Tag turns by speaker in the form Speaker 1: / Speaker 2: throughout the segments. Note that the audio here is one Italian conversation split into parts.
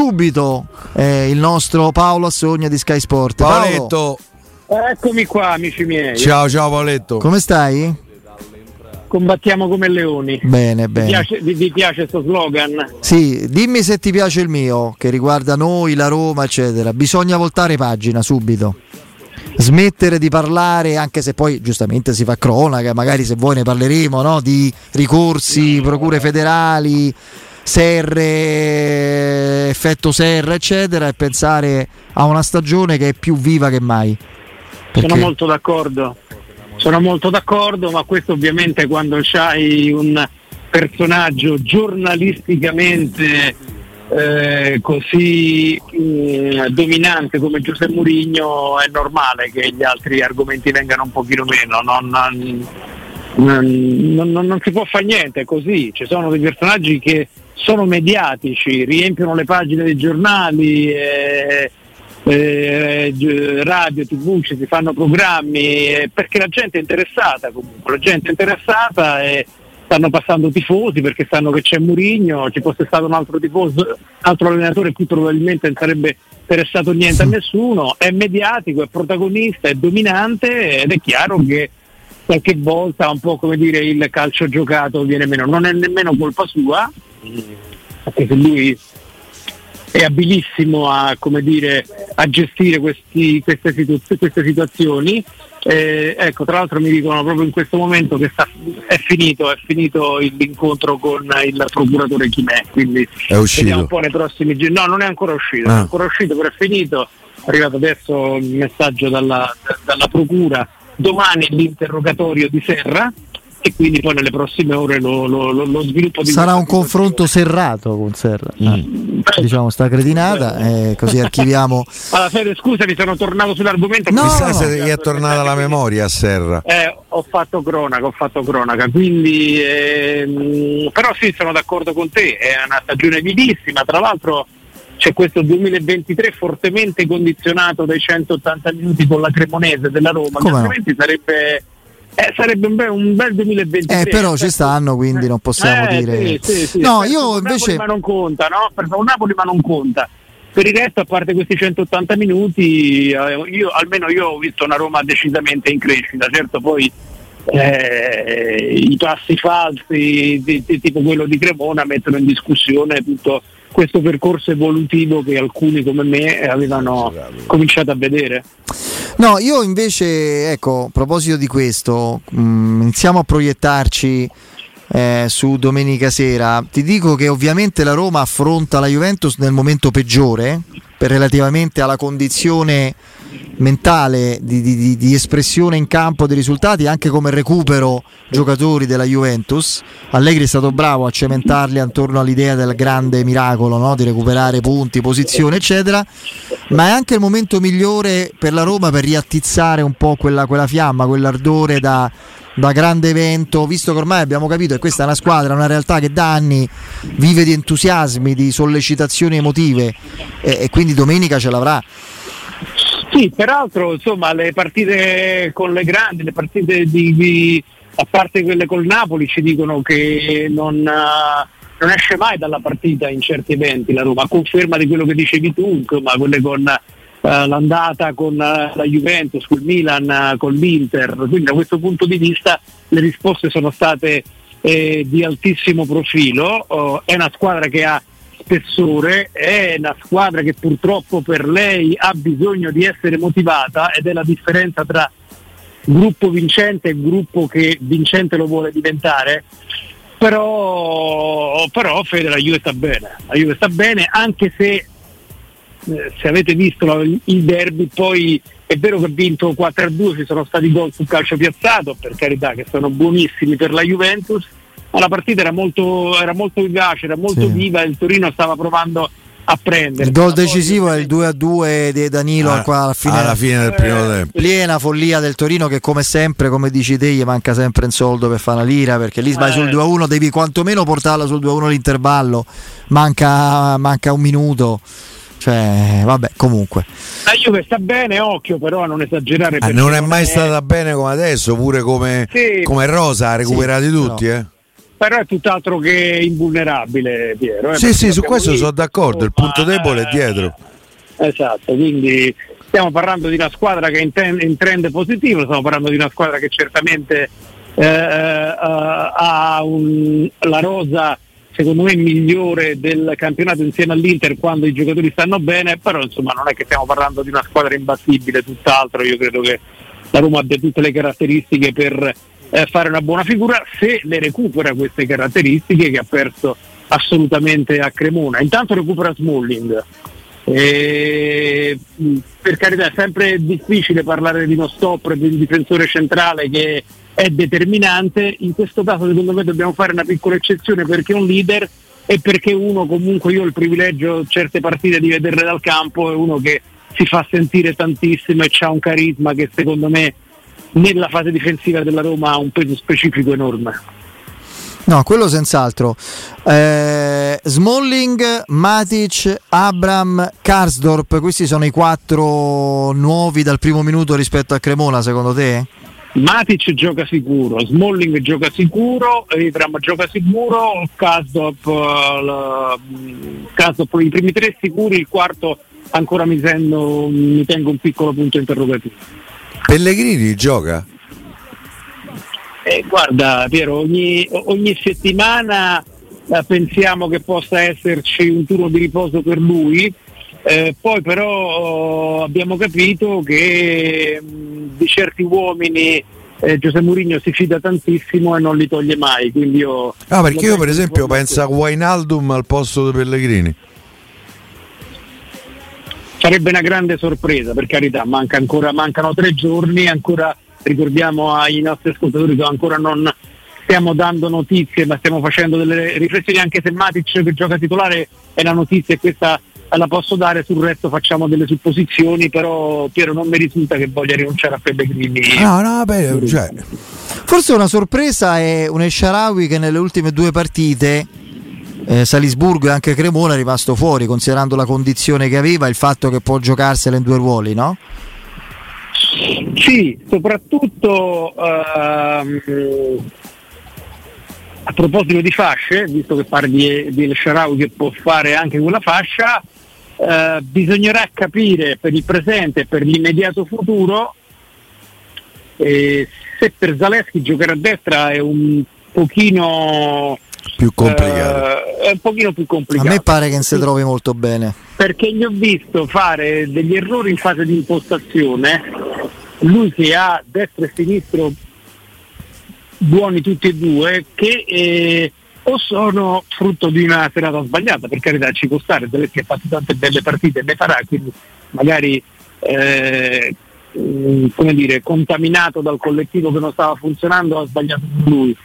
Speaker 1: subito eh, il nostro Paolo Assogna di Sky Sport.
Speaker 2: Paoletto.
Speaker 3: Eccomi qua, amici miei.
Speaker 2: Ciao, ciao Paoletto.
Speaker 1: Come stai?
Speaker 3: Combattiamo come leoni.
Speaker 1: Bene, bene.
Speaker 3: Vi piace, vi, vi piace questo slogan?
Speaker 1: Sì, dimmi se ti piace il mio, che riguarda noi, la Roma, eccetera. Bisogna voltare pagina subito. Smettere di parlare, anche se poi giustamente si fa cronaca, magari se vuoi ne parleremo, no? di ricorsi, procure federali, serre, effetto serra, eccetera, e pensare a una stagione che è più viva che mai.
Speaker 3: Perché... Sono molto d'accordo, sono molto d'accordo, ma questo ovviamente quando c'hai un personaggio giornalisticamente eh, così mm, dominante come Giuseppe Mourinho è normale che gli altri argomenti vengano un pochino meno. Non, non, non, non si può fare niente, è così. Ci sono dei personaggi che sono mediatici, riempiono le pagine dei giornali. Eh, eh, radio, tv, ci si fanno programmi eh, perché la gente è interessata comunque, la gente è interessata e stanno passando tifosi perché sanno che c'è Murigno, ci fosse stato un altro tifoso, altro allenatore qui probabilmente non sarebbe interessato niente a nessuno, è mediatico, è protagonista, è dominante ed è chiaro che qualche volta un po' come dire il calcio giocato viene meno, non è nemmeno colpa sua, perché se lui è abilissimo a, dire, a gestire questi, queste, situ- queste, situazioni. Eh, ecco, tra l'altro mi dicono proprio in questo momento che sta, è, finito, è finito l'incontro con il procuratore Chimè, quindi
Speaker 2: è uscito.
Speaker 3: un po' nei prossimi giorni. No, non è ancora uscito, ah. è ancora uscito, però è finito. È arrivato adesso il messaggio dalla, dalla procura, domani l'interrogatorio di Serra e quindi poi nelle prossime ore lo, lo, lo, lo sviluppo di
Speaker 1: sarà un confronto serrato con Serra mm. ah, diciamo sta cretinata e così archiviamo.
Speaker 3: Allora Fede scusami sono tornato sull'argomento.
Speaker 2: No, chissà no, se gli è tornata la memoria a Serra.
Speaker 3: Eh, ho fatto cronaca ho fatto cronaca quindi ehm, però sì sono d'accordo con te è una stagione vivissima tra l'altro c'è questo 2023 fortemente condizionato dai 180 minuti con la Cremonese della Roma Come altrimenti no? sarebbe eh, sarebbe un bel, un bel 2023.
Speaker 1: Eh, però ci stanno, quindi non possiamo
Speaker 3: eh,
Speaker 1: dire.
Speaker 3: Sì, sì, sì,
Speaker 1: no, io invece.
Speaker 3: Ma non conta, no? Per un Napoli ma non conta. Per il resto, a parte questi 180 minuti, eh, io, almeno io ho visto una Roma decisamente in crescita. Certo, poi eh, i passi falsi, di, di, tipo quello di Cremona, mettono in discussione tutto questo percorso evolutivo che alcuni come me avevano cominciato a vedere.
Speaker 1: No, io invece, ecco, a proposito di questo, mh, mm, iniziamo a proiettarci eh, su domenica sera. Ti dico che ovviamente la Roma affronta la Juventus nel momento peggiore per relativamente alla condizione mentale di, di, di, espressione in campo dei risultati anche come recupero giocatori della Juventus Allegri è stato bravo a cementarli attorno all'idea del grande miracolo no? di recuperare punti, posizioni eccetera ma è anche il momento migliore per la Roma per riattizzare un po' quella, quella fiamma, quell'ardore da, da grande evento, visto che ormai abbiamo capito che questa è una squadra, una realtà che da anni vive di entusiasmi, di sollecitazioni emotive e, e quindi domenica ce l'avrà.
Speaker 3: Sì, peraltro insomma le partite con le grandi, le partite di, di a parte quelle col Napoli ci dicono che non, uh, non, esce mai dalla partita in certi eventi la Roma, conferma di quello che dicevi tu, insomma quelle con uh, l'andata con uh, la Juventus, col Milan, con l'Inter, quindi da questo punto di vista le risposte sono state eh, di altissimo profilo, oh, è una squadra che ha spessore, è una squadra che purtroppo per lei ha bisogno di essere motivata ed è la differenza tra gruppo vincente e gruppo che vincente lo vuole diventare. Però, però Fede la Juve sta bene, la Juve sta bene anche se eh, se avete visto la, il derby poi è vero che ha vinto 4-2, ci sono stati gol sul calcio piazzato, per carità che sono buonissimi per la Juventus, ma la partita era molto, era molto vivace, era molto sì. viva e il Torino stava provando a prendere.
Speaker 1: Il gol decisivo è il 2 a 2 di Danilo ah, alla, fine,
Speaker 2: alla fine del primo eh, tempo.
Speaker 1: Piena follia del Torino che come sempre, come dici te, gli manca sempre un soldo per fare una lira perché lì sbagli eh. sul 2 a 1, devi quantomeno portarla sul 2 a 1 l'intervallo, manca, manca un minuto. Cioè, vabbè, comunque.
Speaker 3: La Juve sta bene, occhio però a non esagerare.
Speaker 2: Ah, non è mai è... stata bene come adesso, pure come, sì. come Rosa, ha recuperati sì, tutti, no. eh.
Speaker 3: Però è tutt'altro che invulnerabile Piero.
Speaker 2: Eh, sì, sì, su questo sono d'accordo, il punto debole è dietro.
Speaker 3: Esatto, quindi stiamo parlando di una squadra che è in, ten- in trend positivo, stiamo parlando di una squadra che certamente eh, uh, ha un, la rosa secondo me migliore del campionato insieme all'Inter quando i giocatori stanno bene, però insomma non è che stiamo parlando di una squadra imbattibile, tutt'altro, io credo che la Roma abbia tutte le caratteristiche per eh, fare una buona figura se le recupera queste caratteristiche che ha perso assolutamente a Cremona. Intanto recupera Smalling. E, per carità è sempre difficile parlare di uno stopper, di un difensore centrale che è determinante, in questo caso secondo me dobbiamo fare una piccola eccezione perché è un leader e perché uno comunque io ho il privilegio certe partite di vederle dal campo, è uno che si fa sentire tantissimo e ha un carisma che secondo me nella fase difensiva della Roma ha un peso specifico enorme.
Speaker 1: No, quello senz'altro. Eh, Smalling, Matic, Abram, Karsdorp, questi sono i quattro nuovi dal primo minuto rispetto a Cremona, secondo te?
Speaker 3: Matic gioca sicuro, Smalling gioca sicuro, Abram gioca sicuro, Karsdorp, uh, i primi tre sicuri, il quarto ancora mi, sento, mi tengo un piccolo punto interrogativo.
Speaker 2: Pellegrini gioca?
Speaker 3: Eh, guarda Piero, ogni, ogni settimana eh, pensiamo che possa esserci un turno di riposo per lui, eh, poi però abbiamo capito che mh, di certi uomini eh, Giuseppe Mourinho si fida tantissimo e non li toglie mai. Quindi io
Speaker 2: ah, perché io per esempio penso a Wainaldum al posto di Pellegrini.
Speaker 3: Sarebbe una grande sorpresa, per carità, manca ancora, mancano tre giorni, ancora ricordiamo ai nostri ascoltatori che ancora non stiamo dando notizie, ma stiamo facendo delle riflessioni, anche se Matic che gioca titolare è la notizia e questa la posso dare, sul resto facciamo delle supposizioni, però Piero non mi risulta che voglia rinunciare a Pellegrini.
Speaker 2: No, no, beh, cioè.
Speaker 1: Forse una sorpresa è un Esharawi che nelle ultime due partite eh, Salisburgo e anche Cremona è rimasto fuori, considerando la condizione che aveva il fatto che può giocarsela in due ruoli, no?
Speaker 3: Sì, soprattutto ehm, a proposito di fasce, visto che parli di, di El Sharawi che può fare anche quella fascia, eh, bisognerà capire per il presente e per l'immediato futuro eh, se per Zaleschi giocare a destra è un pochino
Speaker 2: più complicato.
Speaker 3: Eh, è un pochino più complicato.
Speaker 1: A me pare che non si trovi molto bene.
Speaker 3: Perché gli ho visto fare degli errori in fase di impostazione, lui che ha destra e sinistro buoni tutti e due, che eh, o sono frutto di una serata sbagliata, per carità ci può stare, Zelensky ha fatto tante belle partite e ne farà, quindi magari eh, come dire, contaminato dal collettivo che non stava funzionando ha sbagliato lui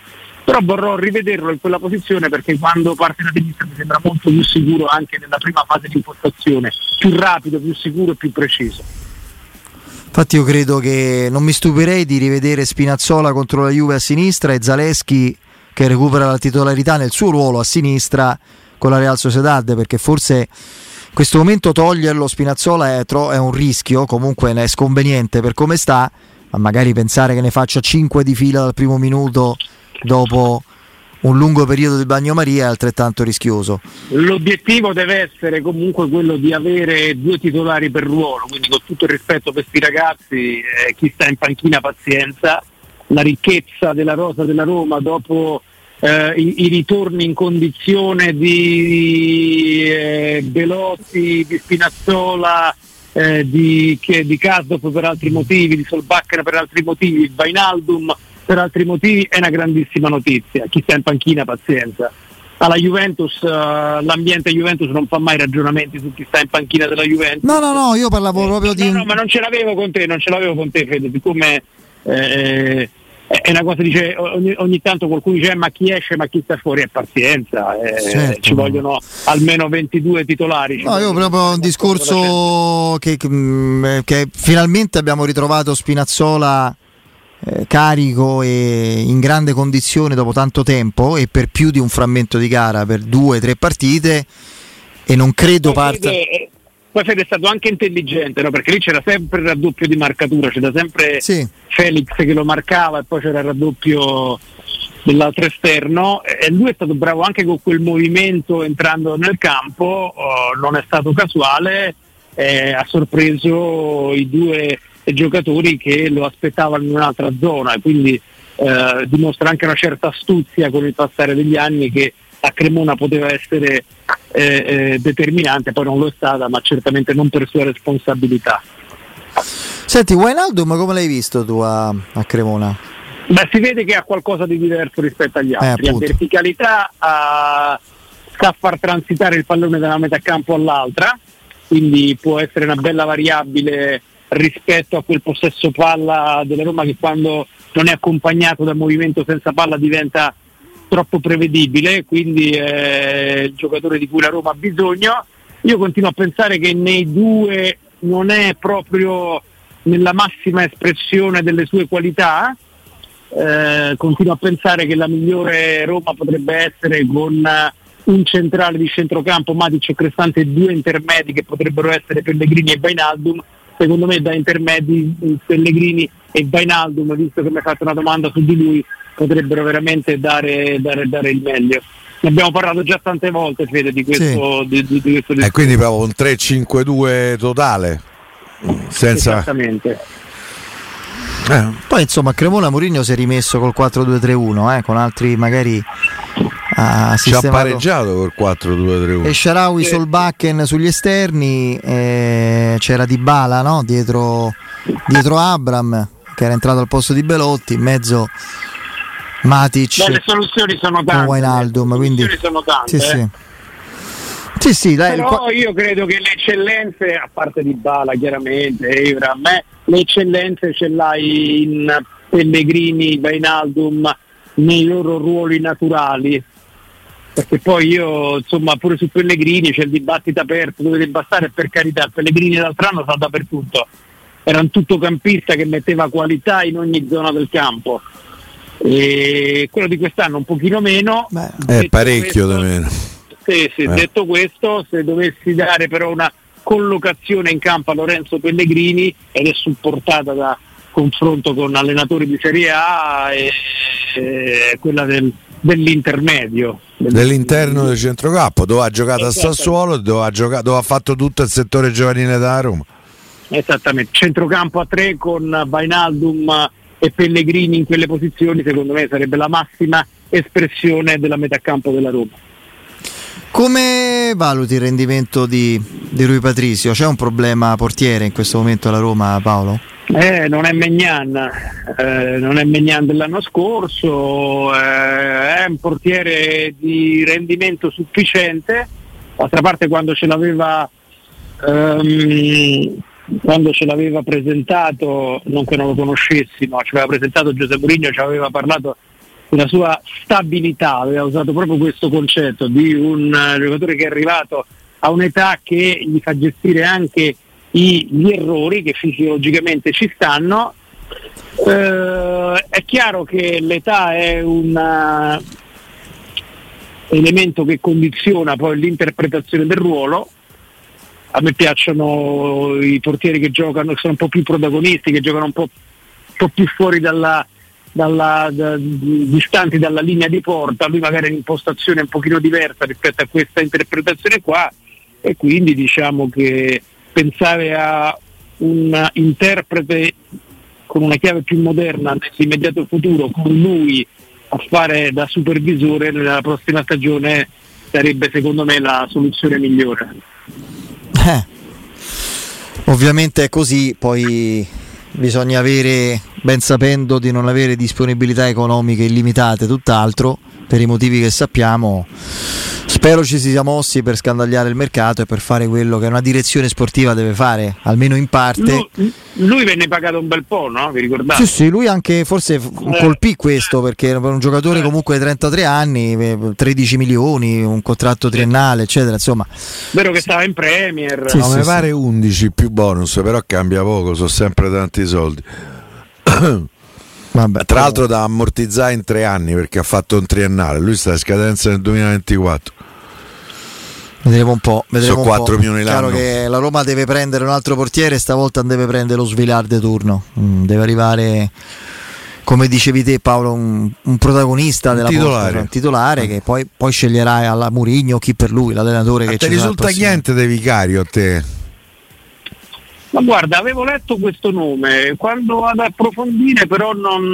Speaker 3: però vorrò rivederlo in quella posizione perché quando parte da sinistra mi sembra molto più sicuro anche nella prima fase di impostazione, più rapido, più sicuro e più preciso.
Speaker 1: Infatti io credo che non mi stupirei di rivedere Spinazzola contro la Juve a sinistra e Zaleschi che recupera la titolarità nel suo ruolo a sinistra con la Real Sociedad perché forse in questo momento toglierlo Spinazzola è, tro- è un rischio, comunque è sconveniente per come sta, ma magari pensare che ne faccia 5 di fila dal primo minuto dopo un lungo periodo di bagnomaria è altrettanto rischioso.
Speaker 3: L'obiettivo deve essere comunque quello di avere due titolari per ruolo, quindi con tutto il rispetto per questi ragazzi, eh, chi sta in panchina pazienza, la ricchezza della rosa della Roma dopo eh, i, i, ritorni in condizione di eh, di Spinazzola, eh, di, di Kasdorf per altri motivi, di Solbakken per altri motivi, Vainaldum per altri motivi è una grandissima notizia. Chi sta in panchina, pazienza. Alla Juventus, uh, l'ambiente Juventus non fa mai ragionamenti su chi sta in panchina della Juventus.
Speaker 1: No, no, no, io parlavo eh, proprio
Speaker 3: no,
Speaker 1: di.
Speaker 3: No, ma non ce l'avevo con te, non ce l'avevo con te, Fede, siccome eh, è una cosa dice ogni, ogni, tanto qualcuno dice eh, ma chi esce ma chi sta fuori è pazienza eh, certo. ci vogliono almeno 22 titolari
Speaker 1: no io proprio un discorso che, che, che, finalmente abbiamo ritrovato Spinazzola eh, carico e in grande condizione dopo tanto tempo e per più di un frammento di gara per due o tre partite e non credo parta
Speaker 3: poi Fede è stato anche intelligente no? perché lì c'era sempre il raddoppio di marcatura c'era sempre sì. Felix che lo marcava e poi c'era il raddoppio dell'altro esterno e lui è stato bravo anche con quel movimento entrando nel campo, oh, non è stato casuale, eh, ha sorpreso i due giocatori che lo aspettavano in un'altra zona e quindi eh, dimostra anche una certa astuzia con il passare degli anni che a Cremona poteva essere eh, eh, determinante, poi non lo è stata, ma certamente non per sua responsabilità.
Speaker 1: Senti, Wijnaldum come l'hai visto tu a, a Cremona?
Speaker 3: Beh, si vede che ha qualcosa di diverso rispetto agli
Speaker 1: Eh,
Speaker 3: altri, ha verticalità, ha- sa far transitare il pallone da una metà campo all'altra, quindi può essere una bella variabile rispetto a quel possesso palla della Roma che quando non è accompagnato da movimento senza palla diventa troppo prevedibile, quindi è il giocatore di cui la Roma ha bisogno. Io continuo a pensare che nei due non è proprio nella massima espressione delle sue qualità, eh, continuo a pensare che la migliore Roma potrebbe essere con un centrale di centrocampo, Matic e Crestante e due intermedi che potrebbero essere Pellegrini e Bainaldum. Secondo me da intermedi eh, Pellegrini e Bainaldum, visto che mi hai fatto una domanda su di lui, potrebbero veramente dare, dare- dare il meglio. Ne abbiamo parlato già tante volte, Fede, di questo, di, di- di questo
Speaker 2: E quindi proprio un 3-5-2 totale. Senza...
Speaker 3: Esattamente.
Speaker 2: Eh,
Speaker 1: Poi insomma Cremona Mourinho si è rimesso col 4-2-3-1, eh, con altri magari ha
Speaker 2: ci ha pareggiato col 4-2-3-1.
Speaker 1: e Sharawi
Speaker 3: Sì.
Speaker 1: Solbakken sugli esterni, eh, c'era Dybala no? dietro, dietro Abram che era entrato al posto di Belotti, in mezzo Matic
Speaker 3: Beh, le soluzioni sono tante.
Speaker 1: Wijnaldum,
Speaker 3: le
Speaker 1: quindi
Speaker 3: soluzioni sono tante.
Speaker 1: sì,
Speaker 3: eh.
Speaker 1: sì. Sì, sì, dai,
Speaker 3: Però io credo che le eccellenze, a parte di Bala chiaramente, Evra, a me le eccellenze ce l'hai in Pellegrini, Bainaldum, nei loro ruoli naturali. Perché poi io, insomma, pure su Pellegrini c'è il dibattito aperto dove debba stare, per carità, Pellegrini l'altro anno sta dappertutto. Era un tuttocampista che metteva qualità in ogni zona del campo. E quello di quest'anno un pochino meno.
Speaker 1: Beh,
Speaker 2: È
Speaker 3: Detto
Speaker 2: parecchio
Speaker 3: questo-
Speaker 2: da meno.
Speaker 3: sì, sì,
Speaker 2: Eh.
Speaker 3: detto questo, se dovessi dare però una collocazione in campo a Lorenzo Pellegrini ed è supportata da confronto con allenatori di Serie A è, è quella del- dell'intermedio.
Speaker 2: Dell'interno del centrocampo, dove ha giocato a
Speaker 3: Esatto.
Speaker 2: Sassuolo, dove ha, giocato, dove ha fatto tutto il settore giovanile da Roma.
Speaker 3: Esattamente, centrocampo a tre con Vainaldum e Pellegrini in quelle posizioni secondo me sarebbe la massima espressione della metacampo della Roma.
Speaker 1: Come valuti il rendimento di, di Rui Patricio? C'è un problema portiere in questo momento alla Roma, Paolo?
Speaker 3: Eh, non è Megnan, eh, non è Megnan dell'anno scorso, eh, è un portiere di rendimento sufficiente, d'altra parte quando ce l'aveva, ehm, quando ce l'aveva presentato, non che non lo conoscessi, ma ce l'aveva presentato Giuseppe Mourinho, ci aveva parlato della sua stabilità, aveva usato proprio questo concetto di un eh, giocatore che è arrivato a un'età che gli fa gestire anche gli errori che fisiologicamente ci stanno. Eh, è chiaro che l'età è un eh, elemento che condiziona poi l'interpretazione del ruolo. A me piacciono i portieri che giocano, che sono un po' più protagonisti, che giocano un po', un po' più fuori dalla, dalla- da- distanti dalla linea di porta, lui magari ha un'impostazione un pochino diversa rispetto a questa interpretazione qua e quindi diciamo che pensare a un interprete con una chiave più moderna nell'immediato futuro, con lui a fare da supervisore nella prossima stagione sarebbe secondo me la soluzione migliore.
Speaker 1: Eh, ovviamente è così, poi bisogna avere, ben sapendo di non avere disponibilità economiche illimitate, tutt'altro, per i motivi che sappiamo. Spero ci si sia mossi per scandagliare il mercato e per fare quello che una direzione sportiva deve fare, almeno in parte.
Speaker 3: Lui, lui venne pagato un bel po', no? Vi ricordate?
Speaker 1: Sì, sì, lui anche forse
Speaker 3: Eh.
Speaker 1: colpì questo perché per un giocatore
Speaker 3: Eh.
Speaker 1: comunque di 33 anni, eh, 13 milioni, un contratto triennale, eccetera, insomma.
Speaker 3: Vero che stava in Premier.
Speaker 1: Sì,
Speaker 2: no,
Speaker 1: sì,
Speaker 2: mi
Speaker 1: sì.
Speaker 2: pare 11 più bonus, però cambia poco, sono sempre tanti soldi.
Speaker 1: Vabbè,
Speaker 2: Tra l'altro da ammortizzare in tre anni perché ha fatto un triennale, lui sta a scadenza nel 2024.
Speaker 1: Vedremo un po'. Vedremo
Speaker 2: Sono
Speaker 1: un
Speaker 2: 4
Speaker 1: po'.
Speaker 2: milioni
Speaker 1: Chiaro
Speaker 2: l'anno.
Speaker 1: che la Roma deve prendere un altro portiere, stavolta non deve prendere lo Svilar de turno. Mm, deve arrivare come dicevi te Paolo, un, un protagonista
Speaker 2: Un
Speaker 1: della
Speaker 2: titolare.
Speaker 1: Porta, un titolare che poi, poi sceglierai alla Murigno chi per lui, l'allenatore
Speaker 2: Ma
Speaker 1: che
Speaker 2: ti
Speaker 1: ci il
Speaker 2: risulta niente dei Vicario a te?
Speaker 3: Ma guarda, avevo letto questo nome, quando vado ad approfondire però non...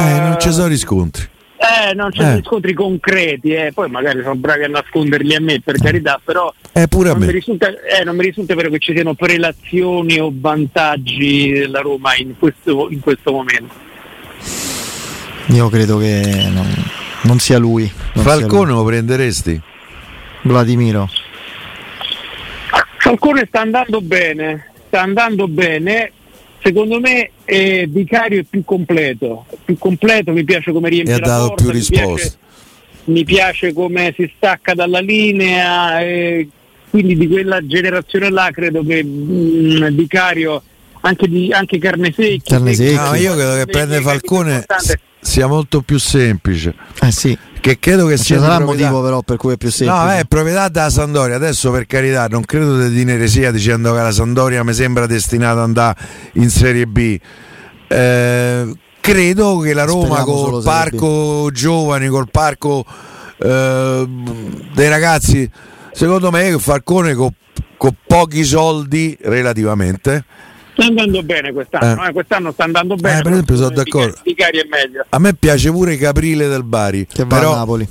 Speaker 2: Eh, non ci sono riscontri.
Speaker 3: Eh, non c'è
Speaker 2: Eh.
Speaker 3: riscontri concreti, eh. poi magari sono bravi a nasconderli a me per carità, però
Speaker 2: Eh, pure a
Speaker 3: non mi, risulta, eh, non mi risulta vero che ci siano prelazioni o vantaggi della Roma in questo, in questo momento.
Speaker 1: Io credo che non, non sia lui. non sia
Speaker 2: Falcone lo prenderesti?
Speaker 1: lui. Vladimiro.
Speaker 3: Falcone sta andando bene, sta andando bene. Secondo me eh, Vicario è più completo, è più completo, mi piace come riempie
Speaker 2: E
Speaker 3: la
Speaker 2: dato
Speaker 3: porta,
Speaker 2: più
Speaker 3: mi piace-
Speaker 2: risposte.
Speaker 3: mi piace come si stacca dalla linea e quindi di quella generazione là credo che mm, Vicario anche, di, anche Carnesecchi
Speaker 1: Carnesecchi.
Speaker 2: No, io credo che prendere Falcone sia molto più semplice.
Speaker 1: Eh sì,
Speaker 2: Che credo che
Speaker 1: ci
Speaker 2: sia
Speaker 1: sarà
Speaker 2: proprietà-
Speaker 1: motivo però per cui è più semplice.
Speaker 2: No, è proprietà della Sandoria. Adesso per carità, non credo di dire eresia dicendo che la Sandoria mi sembra destinata ad andare in Serie B. Eh, credo che la Roma
Speaker 1: Speriamo
Speaker 2: col parco giovani, col parco eh, dei ragazzi, secondo me Falcone con, con pochi soldi relativamente.
Speaker 3: Sta andando bene quest'anno,
Speaker 2: Eh.
Speaker 3: eh, quest'anno sta andando bene.
Speaker 2: Eh, per esempio, sono d'accordo.
Speaker 3: Vicario è meglio.
Speaker 2: A me piace pure Caprile del Bari,
Speaker 1: che va
Speaker 2: però
Speaker 1: a Napoli.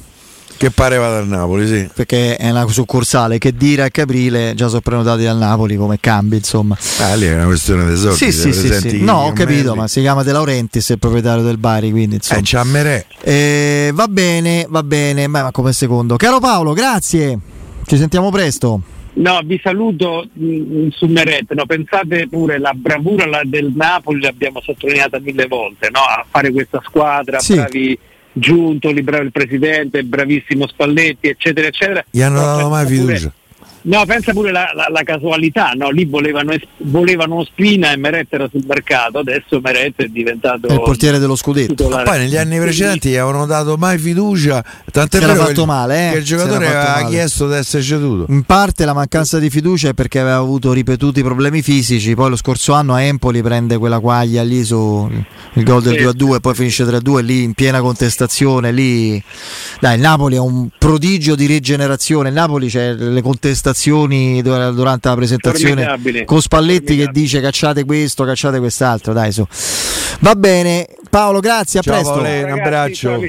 Speaker 2: che pare vada al Napoli, sì.
Speaker 1: Perché è una succursale che dire a Caprile già sono prenotati dal Napoli come cambi, insomma.
Speaker 2: Ah, lì è una questione dei soldi.
Speaker 1: Sì, sì, sì, sì. No, ho capito, ma si chiama De Laurentiis, il proprietario del Bari, quindi insomma.
Speaker 2: Eh, c'ha Merè.
Speaker 1: Eh, va bene, va bene, ma ma come secondo. Caro Paolo, grazie. Ci sentiamo presto.
Speaker 3: No, vi saluto su Meret, no, pensate pure la bravura la- del Napoli l'abbiamo sottolineata mille volte, no, a fare questa squadra,
Speaker 1: Sì.
Speaker 3: bravi Giuntoli, bravo il presidente, bravissimo Spalletti, eccetera, eccetera.
Speaker 2: Gli hanno
Speaker 3: No,
Speaker 2: dato mai
Speaker 3: pure-
Speaker 2: fiducia.
Speaker 3: No, pensa pure la, la- la casualità, no? lì volevano, volevano Spina e Meret era sul mercato, adesso Meret è diventato
Speaker 1: il portiere dello scudetto.
Speaker 3: titolare.
Speaker 2: Poi negli anni precedenti gli avevano dato mai fiducia, tant'è vero che
Speaker 1: fatto
Speaker 2: il-
Speaker 1: male, eh?
Speaker 2: che il giocatore aveva
Speaker 1: male.
Speaker 2: chiesto di essere ceduto.
Speaker 1: In parte la mancanza di fiducia è perché aveva avuto ripetuti problemi fisici, poi lo scorso anno a Empoli prende quella quaglia lì su il gol del
Speaker 3: Sì.
Speaker 1: 2-2, poi finisce 3-2 lì in piena contestazione, lì dai, il Napoli è un prodigio di rigenerazione, il Napoli c'è le contestazioni dur- durante la presentazione
Speaker 3: Formidabile.
Speaker 1: con Spalletti che dice cacciate questo, cacciate quest'altro, dai su. Va bene, Paolo, grazie, a
Speaker 2: Ciao,
Speaker 1: presto.
Speaker 2: Paolo. Un abbraccio.